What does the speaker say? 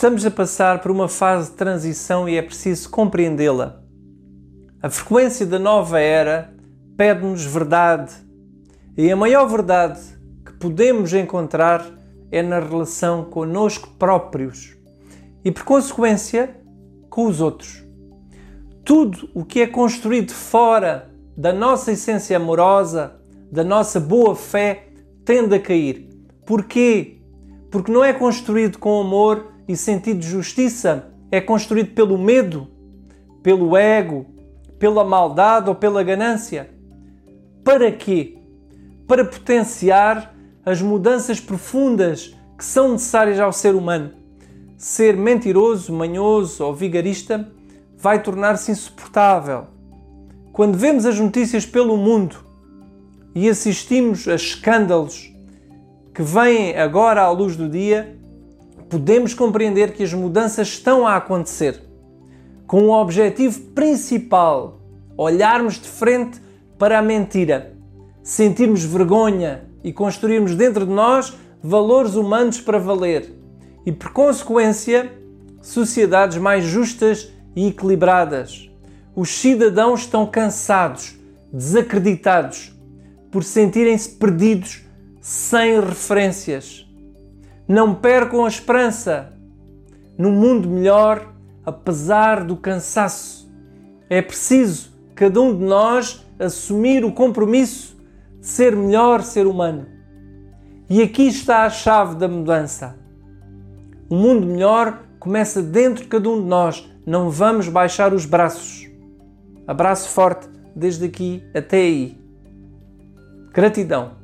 Estamos a passar por uma fase de transição e é preciso compreendê-la. A frequência da nova era pede-nos verdade. E a maior verdade que podemos encontrar é na relação conosco próprios e, por consequência, com os outros. Tudo o que é construído fora da nossa essência amorosa, da nossa boa fé, tende a cair. Porquê? Porque não é construído com amor e sentido de justiça, é construído pelo medo, pelo ego, pela maldade ou pela ganância. Para quê? Para potenciar as mudanças profundas que são necessárias ao ser humano. Ser mentiroso, manhoso ou vigarista vai tornar-se insuportável. Quando vemos as notícias pelo mundo e assistimos a escândalos que vêm agora à luz do dia, podemos compreender que as mudanças estão a acontecer com o objetivo principal: olharmos de frente para a mentira, sentirmos vergonha e construirmos dentro de nós valores humanos para valer e, por consequência, sociedades mais justas e equilibradas. Os cidadãos estão cansados, desacreditados, por sentirem-se perdidos sem referências. Não percam a esperança. Num mundo melhor, apesar do cansaço, é preciso cada um de nós assumir o compromisso de ser melhor ser humano. E aqui está a chave da mudança. O mundo melhor começa dentro de cada um de nós. Não vamos baixar os braços. Abraço forte desde aqui até aí. Gratidão.